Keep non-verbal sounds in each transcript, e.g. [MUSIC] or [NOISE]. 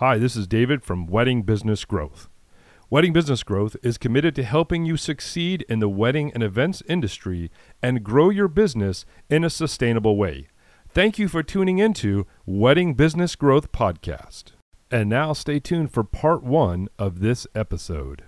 Hi, this is David from Wedding Business Growth. Wedding Business Growth is committed to helping you succeed in the wedding and events industry and grow your business in a sustainable way. Thank you for tuning into Wedding Business Growth Podcast. And now stay tuned for part one of this episode.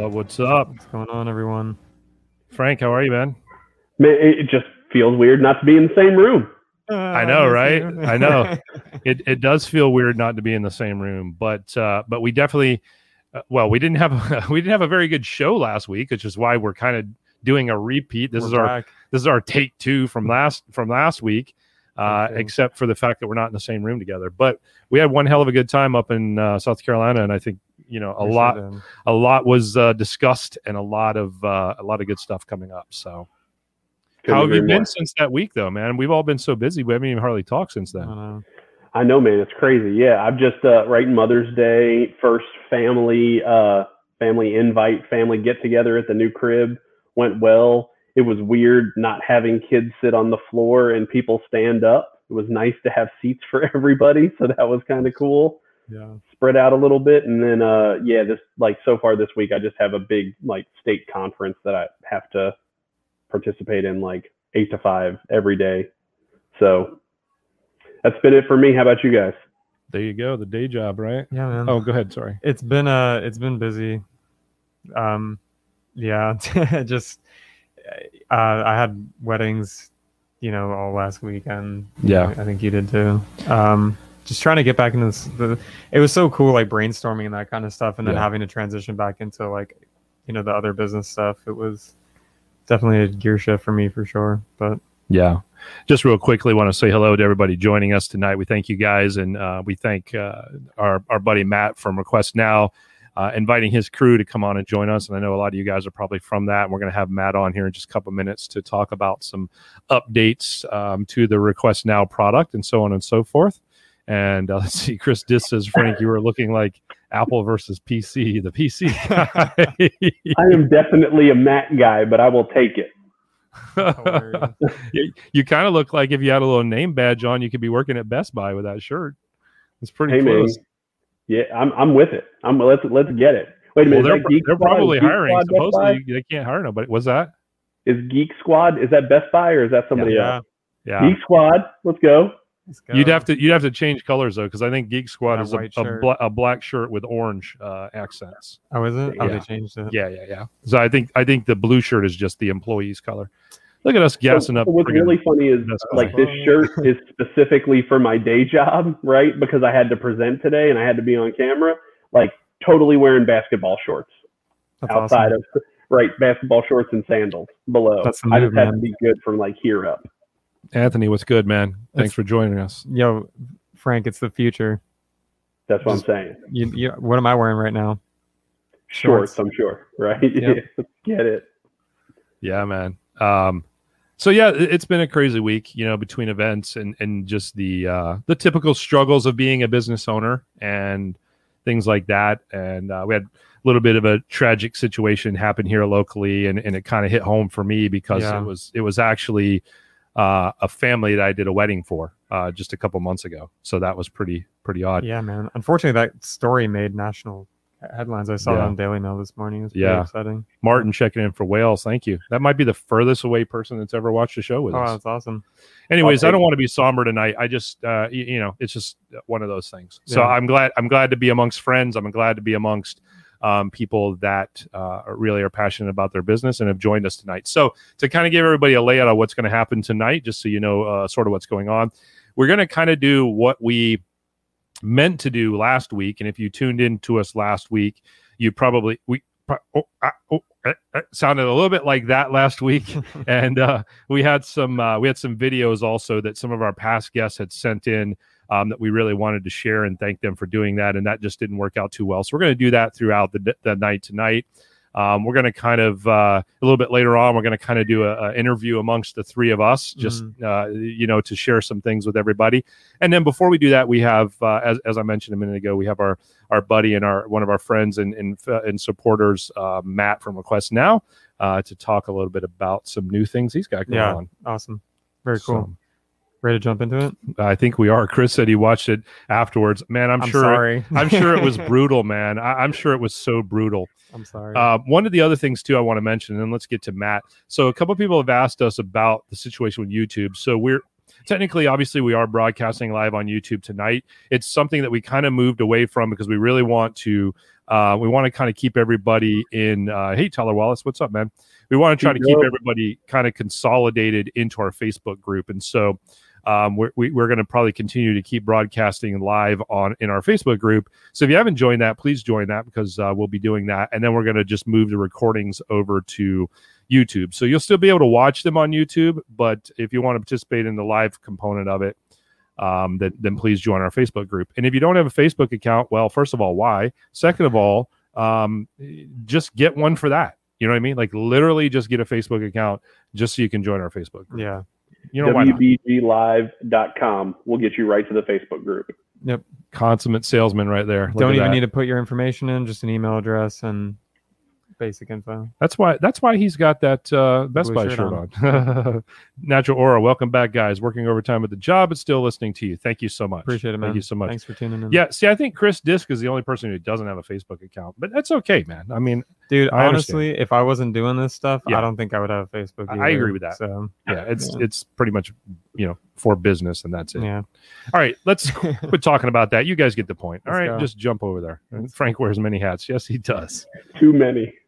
Up? What's up? What's going on, everyone? Frank, how are you, man? Man, it just feels weird not to be in the same room. I know, right? I know. It it does feel weird not to be in the same room, but uh, but we definitely, uh, well, we didn't have a, [LAUGHS] we didn't have a very good show last week, which is why we're kind of doing a repeat. This We're is our this is our take two from last from last week, uh, Take two. except for the fact that we're not in the same room together. But we had one hell of a good time up in uh, South Carolina, and I think you know a lot a lot was uh, discussed and a lot of uh, a lot of good stuff coming up. So. Couldn't How have you been more. since that week, though, man? We've all been so busy. We haven't even hardly talked since then. don't. I know, man. It's crazy. Yeah, I'm just uh, right Mother's Day, first family uh, family invite, family get together at the new crib went well. It was weird not having kids sit on the floor and people stand up. It was nice to have seats for [LAUGHS] everybody, so that was kind of cool. Yeah. Spread out a little bit, and then uh, yeah, this like so far this week, I just have a big like state conference that I have to participate in like eight to five every day. So that's been it for me. How about you guys? There you go, the day job, right? Yeah, man. Oh, go ahead. Sorry. It's been uh it's been busy. Um yeah, [LAUGHS] just uh I had weddings, you know, all last weekend. Yeah. I think you did too. Um just trying to get back into this the it was so cool like brainstorming and that kind of stuff and then Yeah. having to transition back into like you know the other business stuff. It was definitely a gear shift for me for sure. But Yeah. Just real quickly, want to say hello to everybody joining us tonight. We thank you guys, and uh, we thank uh, our our buddy Matt from Request Now, uh, inviting his crew to come on and join us. And I know a lot of you guys are probably from that. And we're going to have Matt on here in just a couple minutes to talk about some updates um, to the Request Now product and so on and so forth. And uh, [LAUGHS] let's see, Chris Dis says, Frank, you were looking like Apple versus PC, the PC [LAUGHS] guy. I am definitely a Mac guy, but I will take it. [LAUGHS] You, you kind of look like if you had a little name badge on, you could be working at Best Buy with that shirt. It's pretty Hey man, close. Yeah, I'm I'm with it. I'm let's let's get it. Wait a Well, minute. they're, is that Geek they're probably Is Geek hiring. Squad Supposedly, they can't hire nobody. Was that? Is Geek Squad is that Best Buy or is that somebody yeah. else? Yeah. Geek Squad, let's go. Let's go. You'd have to you'd have to change colors though, because I think Geek Squad A is a, a, bla- a black shirt with orange uh, accents. Oh, is it? Oh, they changed it. Yeah, yeah, yeah. So I think I think the blue shirt is just the employee's color. Look at us gassing So- up. what's really funny is Best like this shirt is specifically for my day job, right? Because I had to present today and I had to be on camera. Like totally wearing basketball shorts That's outside awesome. of right basketball shorts and sandals below. That's I move, just had to be good from like here up. Anthony, what's good, man? Thanks It's- for joining us. Yo, Frank, it's the future. That's what Just- I'm saying. You, you, what am I wearing right now? Shorts, Shorts. I'm sure, right? Yep. [LAUGHS] Get it. Yeah, man. Um, so yeah, it- it's been a crazy week, you know, between events and and just the uh, the typical struggles of being a business owner and things like that. And uh, we had a little bit of a tragic situation happen here locally, and and it kind of hit home for me because Yeah. it was it was actually uh, a family that I did a wedding for uh, just a couple months ago. So that was pretty pretty odd. Yeah, man. Unfortunately, that story made national headlines. I saw it Yeah. on Daily Mail this morning. It's Yeah. upsetting. Martin checking in for Wales. Thank you. That might be the furthest away person that's ever watched a show with Oh, us. that's awesome. anyways I'll i don't want to be somber tonight i just uh you, you know it's just one of those things so i'm glad i'm glad to be amongst friends i'm glad to be amongst um, people that uh, really are passionate about their business and have joined us tonight. So to kind of give everybody a layout of what's going to happen tonight just so you know uh, sort of what's going on we're going to kind of do what we meant to do last week. And if you tuned in to us last week you probably we oh, ah, oh, eh, eh, sounded a little bit like that last week. [LAUGHS] And uh, we had some uh, we had some videos also that some of our past guests had sent in um, that we really wanted to share and thank them for doing that and that just didn't work out too well so we're going to do that throughout the, the night tonight um, we're going to kind of uh, a little bit later on we're going to kind of do a, a interview amongst the three of us just uh, you know to share some things with everybody and then before we do that we have uh, as, as i mentioned a minute ago we have our our buddy and our one of our friends and and, uh, and supporters uh, matt from request now uh, to talk a little bit about some new things he's got going Yeah. on Awesome. Very cool. So, Ready to jump into it? I think we are. Chris said he watched it afterwards. Man, I'm, I'm sure. sorry. [LAUGHS] I'm sure it was [LAUGHS] brutal, man. I, I'm sure it was so brutal. I'm sorry. Uh, one of the other things too I want to mention, and then let's get to Matt. So a couple of people have asked us about the situation with YouTube. So we're technically, obviously, we are broadcasting live on YouTube tonight. It's something that we kind of moved away from because we really want to. Uh, we want to kind of keep everybody in. Uh, hey, Tyler Wallace, what's up, man? We want to try to Keep keep everybody kind of consolidated into our Facebook group, and so um, we're, we, we're going to probably continue to keep broadcasting live on in our Facebook group. So if you haven't joined that, please join that because uh, we'll be doing that, and then we're going to just move the recordings over to YouTube. So you'll still be able to watch them on YouTube, but if you want to participate in the live component of it, um, then then please join our Facebook group. And if you don't have a Facebook account, well, first of all, why? Second of all, um, just get one for that. You know what I mean? Like literally, just get a Facebook account just so you can join our Facebook group. yeah. You know why not? WBGLive.com will get you right to the Facebook group. Yep. Consummate salesman right there. Look Don't even that. need to put your information in, just an email address and basic info. That's why. That's why he's got that uh, Best Blue Buy shirt shirt on. [LAUGHS] Natural Aura, welcome back, guys. Working overtime at the job, but still listening to you. Thank you so much. Appreciate it, man. Thank you so much. Thanks for tuning in. Yeah. See, I think Chris Disk is the only person who doesn't have a Facebook account, but that's okay, man. I mean, Dude, I understand. honestly, if I wasn't doing this stuff, Yeah. I don't think I would have a Facebook. I- I agree with that. So, yeah, it's Yeah. it's pretty much you know for business, and that's it. yeah. All right, let's [LAUGHS] quit talking about that. You guys get the point. All Let's right, go. just jump over there. And Frank wears many hats. Yes, he does. Too many. [LAUGHS]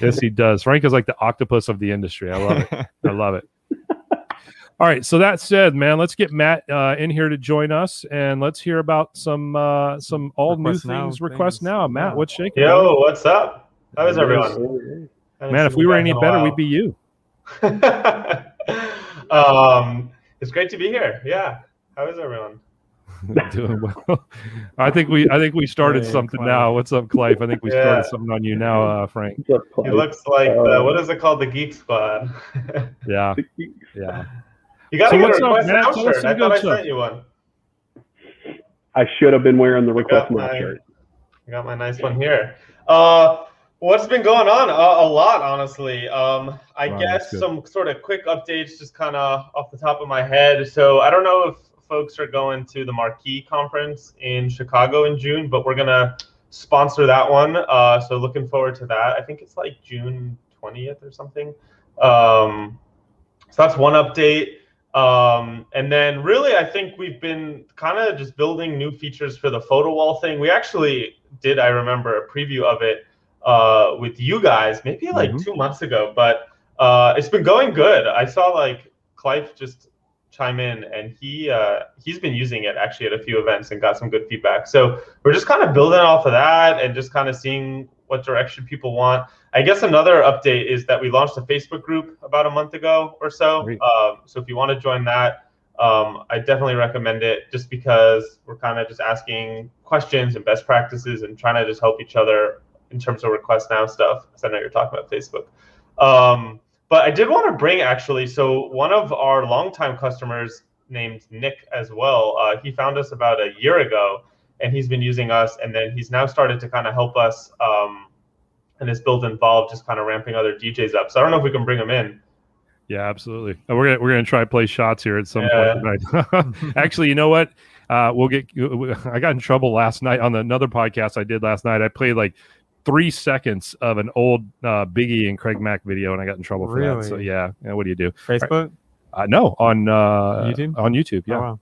Yes, he does. Frank is like the octopus of the industry. I love it. I love it. [LAUGHS] All right. So that said, man, let's get Matt uh, in here to join us, and let's hear about some uh, some all new Request now things. Request things. now, Matt. Yeah. What's shaking? Yo, what's up? How is Yes. everyone? man? If we were any better, we'd be you. [LAUGHS] um, it's great to be here. Yeah. How is everyone? [LAUGHS] Doing well. I think we I think we started Hey, something Clive. now. What's up, Clive? I think we Yeah. started something on you now, uh, Frank. What's up, He looks like Uh, the, what is it called? The Geek Squad. [LAUGHS] Yeah, yeah. you gotta So get a request Matt? now Tell us shirt. some I thought I sent you one. I should have been wearing the request got my, shirt. I got my nice one here. Uh, what's been going on? Uh, a lot, honestly. Um, I Wow, guess some sort of quick updates, just kind of off the top of my head. So I don't know if folks are going to the Marquee conference in Chicago in June, but we're gonna sponsor that one. Uh, so looking forward to that. I think it's like June 20th or something. Um, so that's one update. Um, and then really, I think we've been kind of just building new features for the photo wall thing. We actually did, I remember, a preview of it uh, with you guys maybe like mm-hmm. two months ago, but uh, it's been going good. I saw like Clive just chime in, and he uh, he's been using it actually at a few events and got some good feedback. So we're just kind of building off of that and just kind of seeing what direction people want. I guess another update is that we launched a Facebook group about a month ago or so. Um, so if you want to join that, um, I definitely recommend it just because we're kind of just asking questions and best practices and trying to just help each other in terms of request now stuff. Because I know you're talking about Facebook. Um, but I did want to bring actually, so one of our longtime customers named Nick as well, uh, he found us about a year ago and he's been using us. And then he's now started to kind of help us um, and his build involved just kind of ramping other DJs up. So I don't know if we can bring him in. Yeah, absolutely. Uh, we're gonna we're gonna try to play shots here at some yeah. point tonight. [LAUGHS] Actually, you know what? Uh, we'll get. I got in trouble last night on another podcast I did last night. I played like three seconds of an old uh, Biggie and Craig Mack video, and I got in trouble for really? that. So yeah, yeah, what do you do? Facebook? Uh, no, on uh, YouTube. On YouTube, yeah. Oh, wow.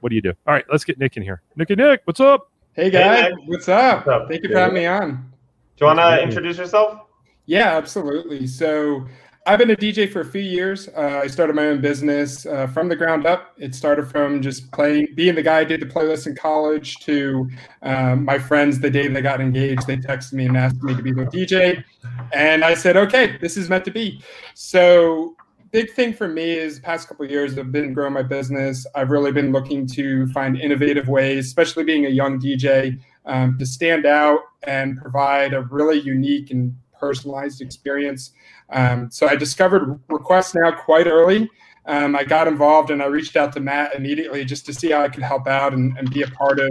What do you do? All right, let's get Nick in here. Nicky Nick, what's up? Hey guys, hey, what's, up? what's, up? Thank you for having me on. Do you want to introduce yourself? Yeah, absolutely. So I've been a DJ for a few years. Uh, I started my own business uh, from the ground up. It started from just playing, being the guy who did the playlist in college to um, my friends the day they got engaged. They texted me and asked me to be their DJ. And I said, okay, this is meant to be. So big thing for me is past couple years I've been growing my business. I've really been looking to find innovative ways, especially being a young DJ, um, to stand out and provide a really unique and personalized experience. Um, so I discovered Request Now quite early. Um, I got involved and I reached out to Matt immediately just to see how I could help out and, and be a part of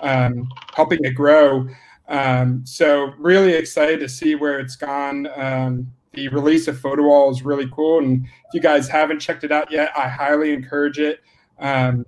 um, helping it grow. Um, so really excited to see where it's gone. Um, the release of PhotoWall is really cool, and if you guys haven't checked it out yet, I highly encourage it. Um,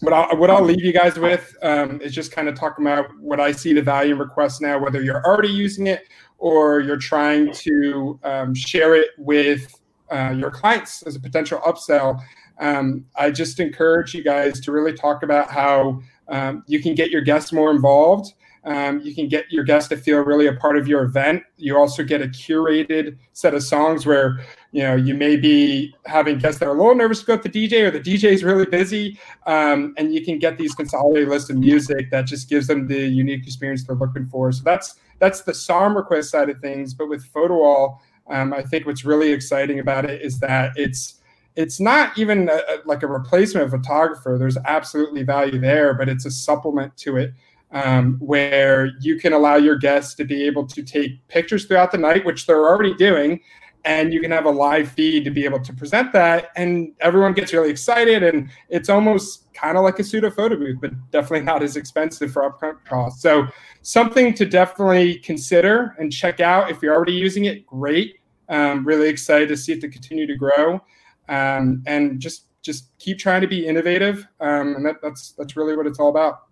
what I'll, what I'll leave you guys with um, is just kind of talking about what I see the value in requests now, whether you're already using it or you're trying to um, share it with uh, your clients as a potential upsell. Um, I just encourage you guys to really talk about how um, you can get your guests more involved. Um, you can get your guests to feel really a part of your event. You also get a curated set of songs where you know you may be having guests that are a little nervous to go with the DJ or the DJ is really busy, um, and you can get these consolidated lists of music that just gives them the unique experience they're looking for. So that's that's the SOM request side of things. But with PhotoWall, um, I think what's really exciting about it is that it's it's not even a, like a replacement of photographer. There's absolutely value there, but it's a supplement to it. Um, where you can allow your guests to be able to take pictures throughout the night, which they're already doing, and you can have a live feed to be able to present that, and everyone gets really excited, and it's almost kind of like a pseudo photo booth, but definitely not as expensive for upfront costs. So something to definitely consider and check out if you're already using it. Great, um, really excited to see it to continue to grow, um, and just just keep trying to be innovative, um, and that, that's that's really what it's all about.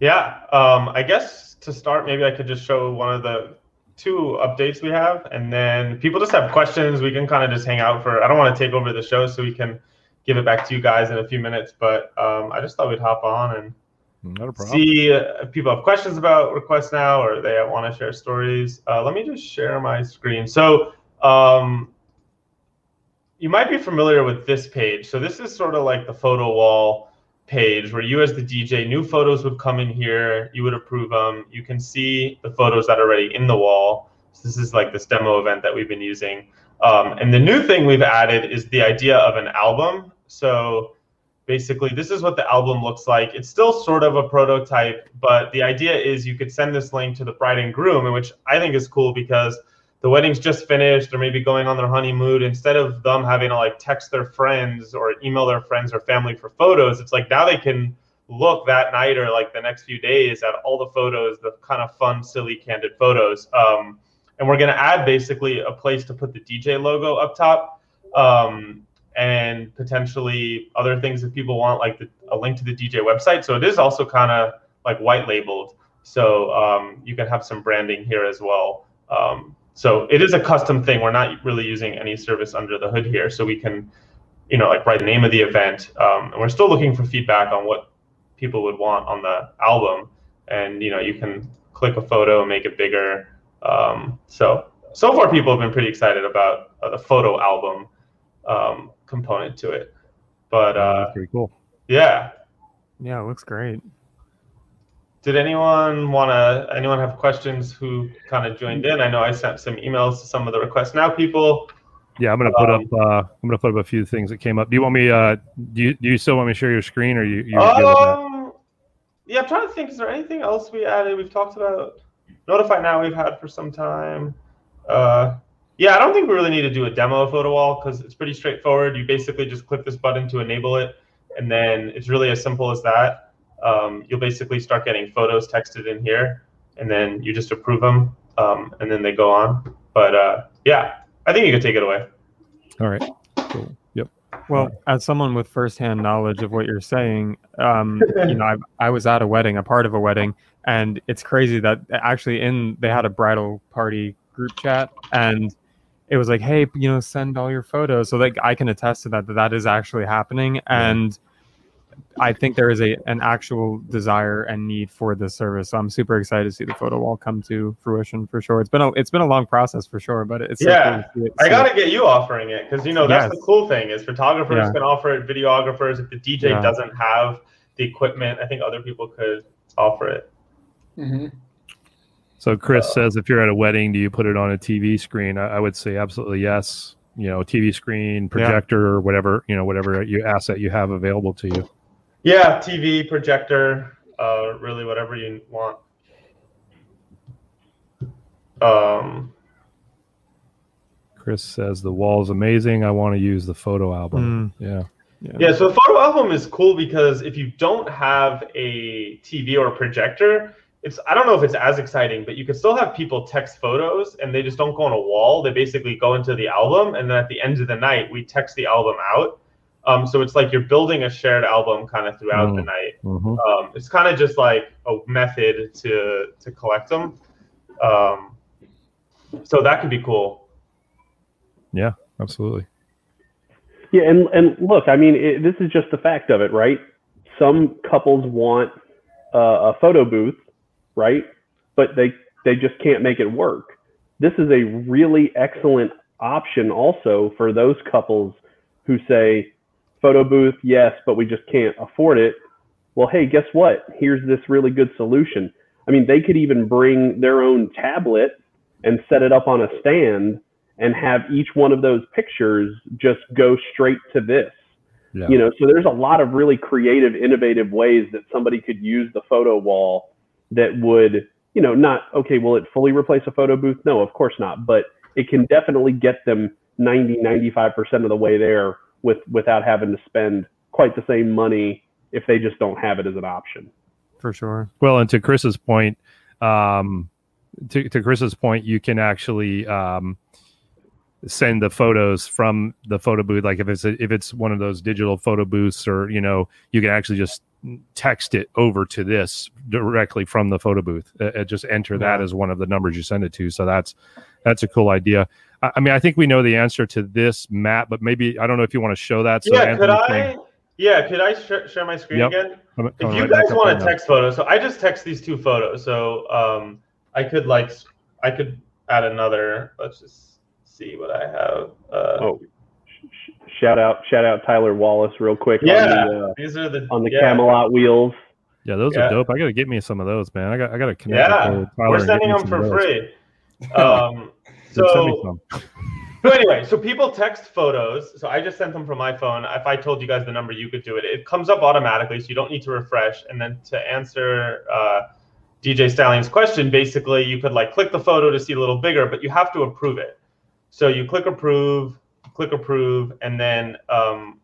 Yeah, um, I guess to start, maybe I could just show one of the two updates we have, and then people just have questions. We can kind of just hang out for. I don't want to take over the show, so we can give it back to you guys in a few minutes. But um, I just thought we'd hop on and see if people have questions about requests now, or they want to share stories. Uh, let me just share my screen. So. Um, you might be familiar with this page. So this is sort of like the photo wall page where you as the DJ, new photos would come in here, you would approve them. You can see the photos that are already in the wall. So this is like this demo event that we've been using. Um, and the new thing we've added is the idea of an album. So basically this is what the album looks like. It's still sort of a prototype, but the idea is you could send this link to the bride and groom, which I think is cool because – the wedding's just finished. Or maybe going on their honeymoon. Instead of them having to like text their friends or email their friends or family for photos it's like now they can look that night or like the next few days at all the photos the kind of fun silly candid photos. Um, and we're going to add basically a place to put the dj logo up top. Um, and potentially other things if people want, like the, a link to the DJ website. So it is also kind of like white labeled. So um, you can have some branding here as well. Um, so it is a custom thing. We're not really using any service under the hood here. So we can, you know, like write the name of the event. Um, and we're still looking for feedback on what people would want on the album. And, you know, you can click a photo, make it bigger. Um, so, so far people have been pretty excited about uh, the photo album um, component to it. But uh, pretty cool. Yeah. Yeah, it looks great. Did anyone want to? Anyone have questions? Who kind of joined in? I know I sent some emails to some of the requests now people. Yeah, I'm gonna put Um, up. Uh, I'm gonna put up a few things that came up. Do you want me? Uh, do you do you still want me to share your screen, or you? you good with that? Um, yeah, I'm trying to think. Is there anything else we added? We've talked about Notify Now. We've had for some time. Uh, yeah, I don't think we really need to do a demo of Photo Wall because it's pretty straightforward. You basically just click this button to enable it, and then it's really as simple as that. Um, you'll basically start getting photos texted in here, and then you just approve them, um, and then they go on. But uh, yeah, I think you could take it away. All right. Cool. Yep. Well, as someone with firsthand knowledge of what you're saying, um, [LAUGHS] you know, I, I was at a wedding, a part of a wedding, and it's crazy that actually in they had a bridal party group chat, and it was like, hey, you know, send all your photos, so like I can attest to that that that is actually happening, and I think there is a an actual desire and need for this service. So I'm super excited to see the photo wall come to fruition for sure. It's been a it's been a long process for sure, but it's so Yeah. cool to see I gotta it. get you offering it because you know that's Yes. the cool thing is photographers Yeah. can offer it, videographers. If the DJ Yeah. doesn't have the equipment, I think other people could offer it. hmm So Chris Uh, says, if you're at a wedding, do you put it on a TV screen? I, I would say absolutely yes. You know, TV screen, projector, or whatever you know, whatever you asset you have available to you. Yeah, TV, projector, uh, really whatever you want. Um, Chris says the wall is amazing. I want to use the photo album. Mm, Yeah. yeah. yeah, so the photo album is cool because if you don't have a TV or a projector, it's I don't know if it's as exciting, but you can still have people text photos and they just don't go on a wall. They basically go into the album, and then at the end of the night, we text the album out. Um, so it's like you're building a shared album kind of throughout the Mm. night. Mhm. Um, it's kind of just like a method to to collect them. Um, so that could be cool. Yeah, absolutely. Yeah, and and look, I mean, it, this is just the fact of it, right? Some couples want uh, a photo booth, right? But they they just can't make it work. This is a really excellent option also for those couples who say photo booth, yes, but we just can't afford it. Well, hey, guess what? Here's this really good solution. I mean, they could even bring their own tablet and set it up on a stand and have each one of those pictures just go straight to this. Yeah. You know, so there's a lot of really creative, innovative ways that somebody could use the photo wall that would, you know, not okay, will it fully replace a photo booth? No, of course not, but it can definitely get them 90, 95% of the way there with without having to spend quite the same money if they just don't have it as an option. for sure. Well, and to Chris's point, um, to, to Chris's point, you can actually um, send the photos from the photo booth. Like if it's a, if it's one of those digital photo booths, or you know, you can actually just text it over to this directly from the photo booth. Uh, uh, just enter that Yeah. as one of the numbers you send it to. So that's that's a cool idea. I, I mean, I think we know the answer to this, Matt, but maybe I don't know if you want to show that. So yeah, could I? saying- Yeah, could I sh- share my screen Yep. again? I'm- If I'm you right guys want on to text photos, so I just text these two photos. So um, I could like I could add another. Let's just see what I have. Uh, Oh, sh- shout out, shout out Tyler Wallace real quick yeah, on the uh, these are the on the yeah. Camelot wheels. Yeah, those Yeah. are dope. I got to get me some of those, man. I got I got to connect. Yeah, with Tyler we're sending them for free. [LAUGHS] Um, Dude, send me so some. [LAUGHS] So anyway, so people text photos. So I just sent them from my phone. If I told you guys the number, you could do it. It comes up automatically, so you don't need to refresh. And then to answer uh, DJ Stallion's question, basically you could like click the photo to see a little bigger, but you have to approve it. So you click approve, click approve, and then um,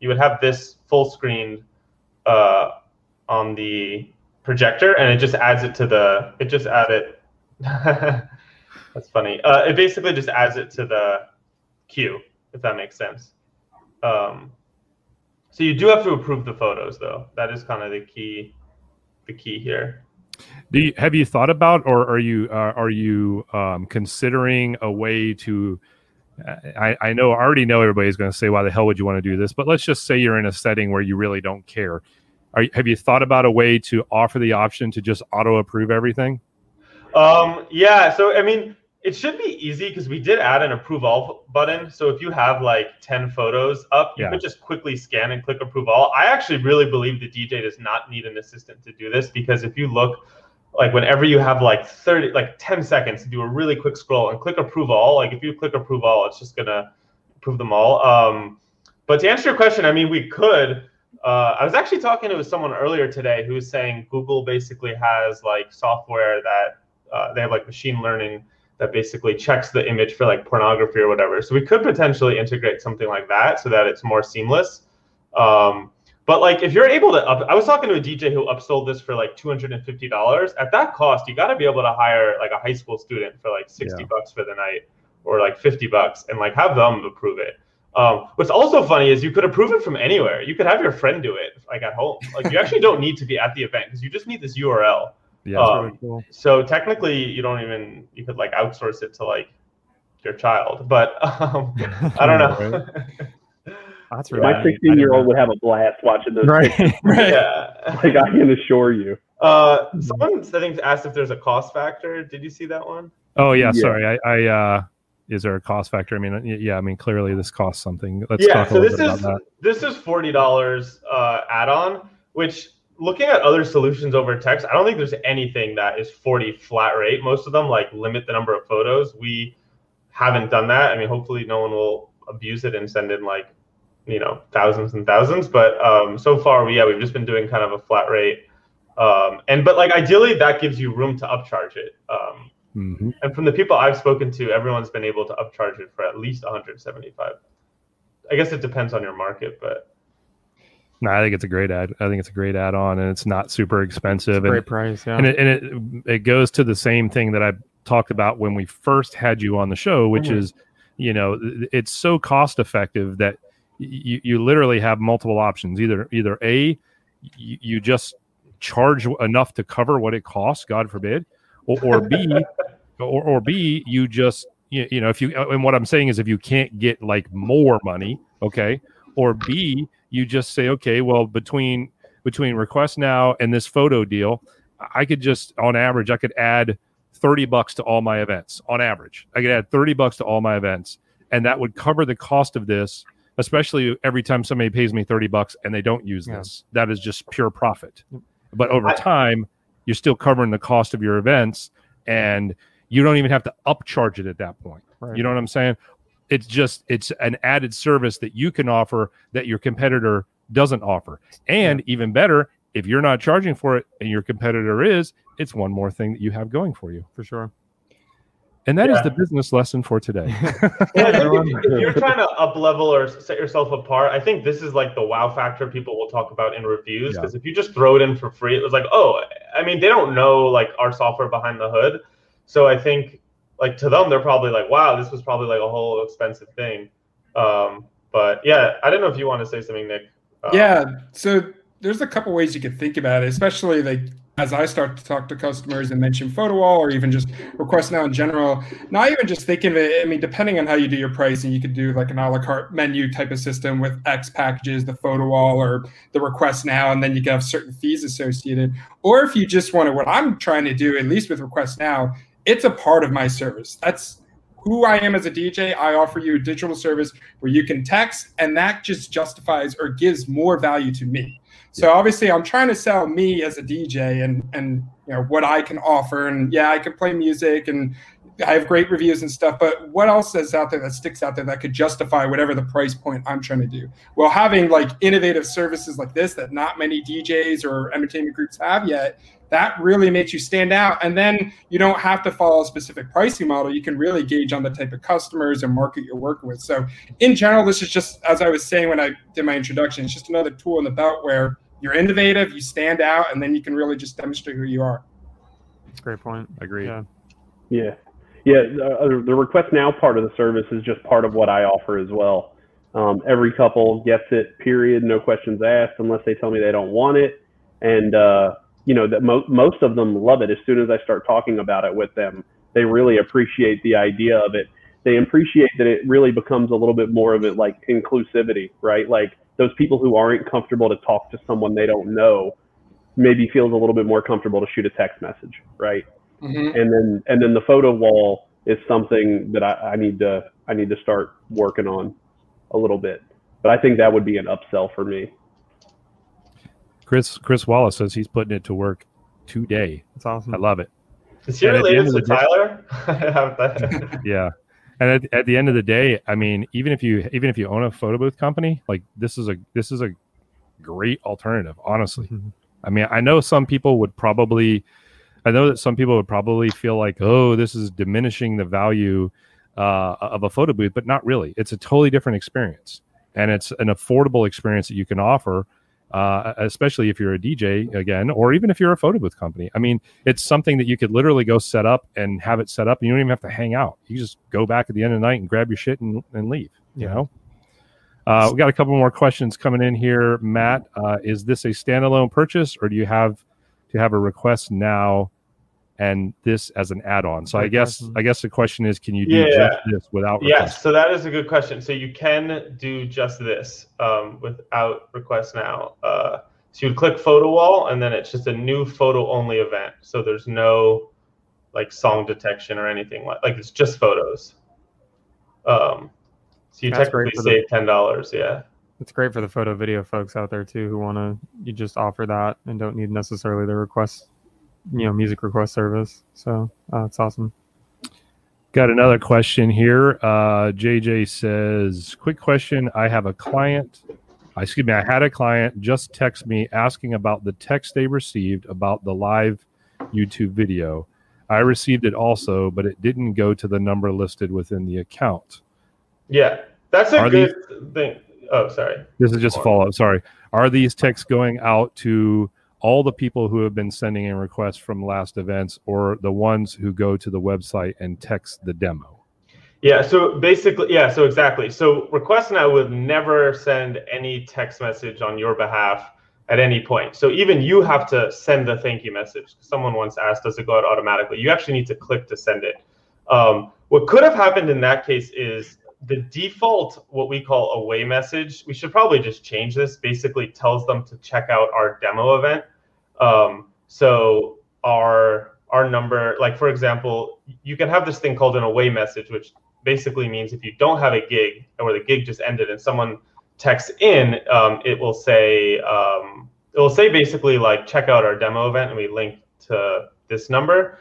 you would have this full screen uh, on the projector, and it just adds it to the. It just added. [LAUGHS] That's funny. Uh, it basically just adds it to the queue, if that makes sense. Um, so you do have to approve the photos, though. That is kind of the key, the key here. Do you, have you thought about, or are you uh, are you um, considering a way to? I, I know I already know everybody's going to say, "Why the hell would you want to do this?" But let's just say you're in a setting where you really don't care. Are, have you thought about a way to offer the option to just auto approve everything? Um, yeah. So I mean, it should be easy because we did add an approve all button. So if you have like 10 photos up, you Yeah. could just quickly scan and click approve all. I actually really believe the DJ does not need an assistant to do this because if you look like whenever you have like 30 like 10 seconds to do a really quick scroll and click approve all, like if you click approve all, it's just gonna approve them all. Um, but to answer your question, I mean we could uh, I was actually talking to someone earlier today who was saying Google basically has like software that uh, they have like machine learning that basically checks the image for like pornography or whatever. So we could potentially integrate something like that so that it's more seamless. Um, but like if you're able to up, I was talking to a DJ who upsold this for like $250. At that cost, you got to be able to hire like a high school student for like 60 Yeah. bucks for the night or like 50 bucks and like have them approve it. Um, what's also funny is you could approve it from anywhere. You could have your friend do it like at home. Like you actually don't need to be at the event because you just need this URL. Yeah, Um, Really cool. So technically, you don't even you could like outsource it to like your child, but [LAUGHS] um, [LAUGHS] I don't know. [LAUGHS] That's really My 16 year old would have a blast watching those. know. pictures. [LAUGHS] Right. yeah. [LAUGHS] Like I can assure you. Uh, someone I think asked if there's a cost factor. Did you see that one? Oh yeah, Yeah. sorry. I, I uh, is there a cost factor? I mean, yeah. I mean, clearly this costs something. Let's yeah. talk a So little this bit is about this is forty dollars uh, add-on, which looking at other solutions over text, I don't think there's anything that is forty flat rate. Most of them like limit the number of photos. We haven't done that. I mean, hopefully no one will abuse it and send in like you know thousands and thousands. But um, so far, we yeah, we've just been doing kind of a flat rate. Um, and but like ideally, that gives you room to upcharge it. Um, that. Mhm. and from the people I've spoken to, everyone's been able to upcharge it for at least 175. I guess it depends on your market, but No, I think it's a great ad. I think it's a great add-on, and it's not super expensive. Great And, price. Yeah. and it, and it it goes to the same thing that I talked about when we first had you on the show, which Mhm. is, you know, it's so cost effective that you you literally have multiple options. Either either a you, you just charge enough to cover what it costs, God forbid, or, or b [LAUGHS] or, or b you just you, you know if you uh, and what I'm saying is if you can't get like more money, okay, or b you just say okay, well between between request now and this photo deal, I could just on average I could add 30 bucks to all my events on average. I could add 30 bucks to all my events and that would cover the cost of this, especially every time somebody pays me 30 bucks and they don't use Yeah. this. That is just pure profit. But over I- time, you're still covering the cost of your events and you don't even have to upcharge it at that point. Right. You know what I'm saying? It's just it's an added service that you can offer that your competitor doesn't offer. And even better, if you're not charging for it and your competitor is, it's one more thing that you have going for you. for sure. And that is Yeah. the business lesson for today. [LAUGHS] [LAUGHS] Yeah, if, you- if you're trying to up level or set yourself apart, I think this is like the wow factor people will talk about in reviews. Yeah. Because if you just throw it in for free, it was like, oh, I mean, they don't know like our software behind the hood. So I think like to them, they're probably like, wow, this was probably like a whole expensive thing. Um, but yeah, I don't know if you want to say something, Nick. Um, Yeah. So there's a couple ways you could think about it, especially like as I start to talk to customers and mention photo wall or even just request now in general, not even just thinking of it. I mean, depending on how you do your pricing, you could do like an a la carte menu type of system with X packages, the photo wall or the request now, and then you can have certain fees associated. Or if you just want to, what I'm trying to do, at least with request now, it's a part of my service. That's who I am as a DJ. I offer you a digital service where you can text, and that just justifies or gives more value to me. So obviously, I'm trying to sell me as a DJ and and you know what I can offer. And yeah, I can play music and I have great reviews and stuff. But what else is out there that sticks out there that could justify whatever the price point I'm trying to do? Well, having like innovative services like this that not many DJs or entertainment groups have yet, that really makes you stand out. And then you don't have to follow a specific pricing model. You can really gauge on the type of customers and market you're working with. So in general, this is just as I was saying when I did my introduction, it's just another tool in the belt where you're innovative, you stand out, and then you can really just demonstrate who you are. Great point. Agreed. Yeah. Yeah, yeah. Uh, the request now part of the service is just part of what I offer as well. Um, every couple gets it, period, no questions asked, unless they tell me they don't want it. And uh, you know that mo- most of them love it. As soon as I start talking about it with them, they really appreciate the idea of it. They appreciate that it really becomes a little bit more of it like inclusivity, right? Like those people who aren't comfortable to talk to someone they don't know maybe feels a little bit more comfortable to shoot a text message, right? Mhm. and then and then the photo wall is something that I, I need to I need to start working on a little bit. But I think that would be an upsell for me. Chris Chris Wallace says he's putting it to work today. That's awesome. I love it. Is he And at the related to of day- Tyler? [LAUGHS] I have that. [LAUGHS] Yeah. And at, at the end of the day, I mean, even if you even if you own a photo booth company, like this is a this is a great alternative, honestly. Mhm. I mean, I know some people would probably, I know that some people would probably feel like, oh, this is diminishing the value uh, of a photo booth, but not really. It's a totally different experience, and it's an affordable experience that you can offer, uh, especially if you're a DJ again, or even if you're a photo booth company. I mean, it's something that you could literally go set up and have it set up, and you don't even have to hang out. You just go back at the end of the night and grab your shit and, and leave. You know. Uh, we got a couple more questions coming in here. Matt, uh, is this a standalone purchase, or do you have to have a request now, and this as an add-on? So I guess. I guess the question is, can you do Yeah. just this without? Yes, request? so that is a good question. So you can do just this um, without request now. Uh, so you'd click photo wall, and then it's just a new photo only event. So there's no like song detection or anything like like it's just photos. Um, so you That's technically for the- save ten dollars. Yeah. It's great for the photo video folks out there too who want to you just offer that and don't need necessarily the request, you know, music request service. So uh, it's awesome. Got another question here. Uh, JJ says, "Quick question. I have a client. Excuse me. I had a client just text me asking about the text they received about the live YouTube video. I received it also, but it didn't go to the number listed within the account. Yeah, that's a Are good thing. Oh, sorry. This is just a follow up. Sorry. Are these texts going out to all the people who have been sending in requests from last events, or the ones who go to the website and text the demo?" Yeah, so basically, yeah, so exactly. So Request Now would never send any text message on your behalf at any point. So even you have to send the thank you message. Someone once asked, does it go out automatically? You actually need to click to send it. Um, what could have happened in that case is the default, what we call away message, we should probably just change this, basically tells them to check out our demo event. Um, so our our number, like for example, you can have this thing called an away message, which basically means if you don't have a gig or the gig just ended and someone texts in, um, it will say um, it will say basically like check out our demo event and we link to this number.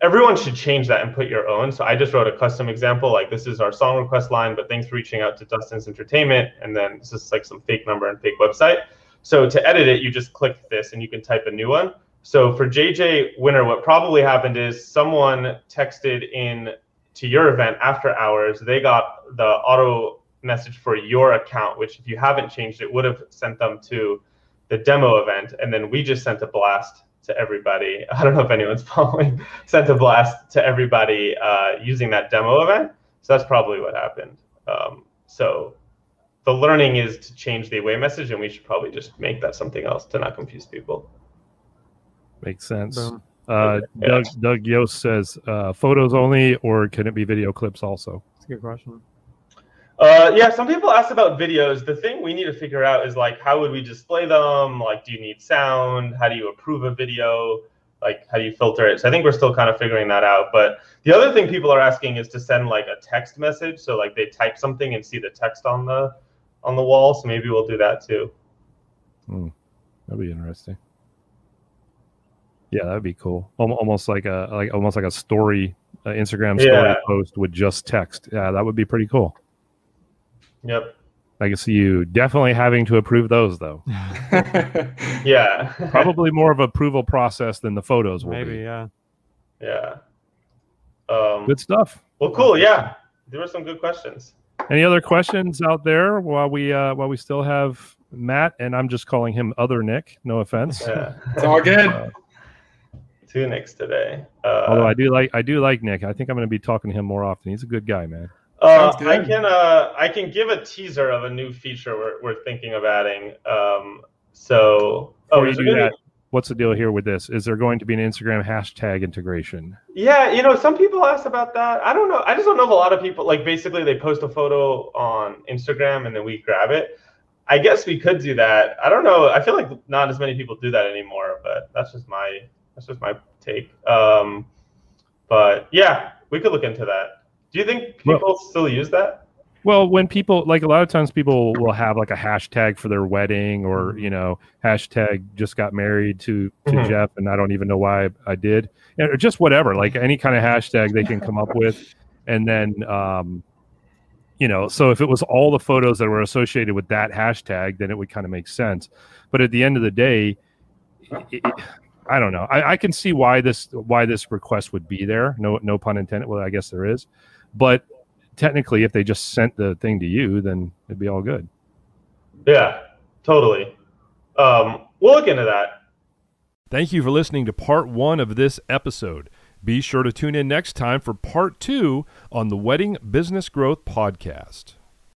Everyone should change that and put your own. So I just wrote a custom example like this is our song request line, but thanks for reaching out to Dustin's Entertainment, and then this is like some fake number and fake website. So to edit it, you just click this and you can type a new one. So for JJ Winner, what probably happened is someone texted in to your event after hours. They got the auto message for your account, which if you haven't changed it, would have sent them to the demo event. And then we just sent a blast to everybody. [LAUGHS] I don't know if anyone's [LAUGHS] following, sent a blast to everybody uh, using that demo event. So that's probably what happened. Um, so the learning is to change the away message, and we should probably just make that something else to not confuse people. Makes sense. Boom. Uh, Yeah. Doug Doug Yost says uh, photos only, or can it be video clips also? That's a good question. Uh, yeah, some people ask about videos. The thing we need to figure out is like, how would we display them? Like, do you need sound? How do you approve a video? Like, how do you filter it? So I think we're still kind of figuring that out. But the other thing people are asking is to send like a text message. So like they type something and see the text on the on the wall. So maybe we'll do that too. That'd be interesting. Yeah, that'd be cool. Almost like a like almost like a story, uh, Instagram story Yeah. post with just text. Yeah, that would be pretty cool. Yep. I can see you definitely having to approve those though. [LAUGHS] [LAUGHS] Yeah. Probably more of approval process than the photos will Maybe, be. yeah. yeah. Um, Good stuff. well, cool. Yeah. There were some good questions. Any other questions out there while we uh, while we still have Matt and I'm just calling him other Nick. No offense. Yeah. It's all good. Uh, Two Nicks today. Uh, although I do like I do like Nick. I think I'm going to be talking to him more often. He's a good guy, man. Uh, I can uh, I can give a teaser of a new feature we're, we're thinking of adding. Um, so oh, you is there do that, what's the deal here with this? Is there going to be an Instagram hashtag integration? Yeah, you know, some people asked about that. I don't know. I just don't know if a lot of people like basically they post a photo on Instagram and then we grab it. I guess we could do that. I don't know. I feel like not as many people do that anymore, but that's just my that's just my take. Um, but yeah, we could look into that. Do you think Well- people still use that? Well, when people like a lot of times people will have like a hashtag for their wedding or you know hashtag just got married to to Mhm. Jeff and I don't even know why I did. Or just whatever like any kind of hashtag they can come up with. And then um you know so if it was all the photos that were associated with that hashtag then it would kind of make sense. But at the end of the day it, it- I don't know. I, I can see why this why this request would be there. No no pun intended. Well I guess there is. But technically if they just sent the thing to you then it'd be all good Yeah, totally. Um, we'll look into that. thank you for listening to part one of this episode be sure to tune in next time for part two on the wedding business growth podcast